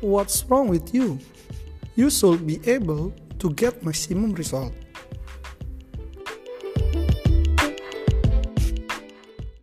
what's wrong with you. You should be able to get maximum result.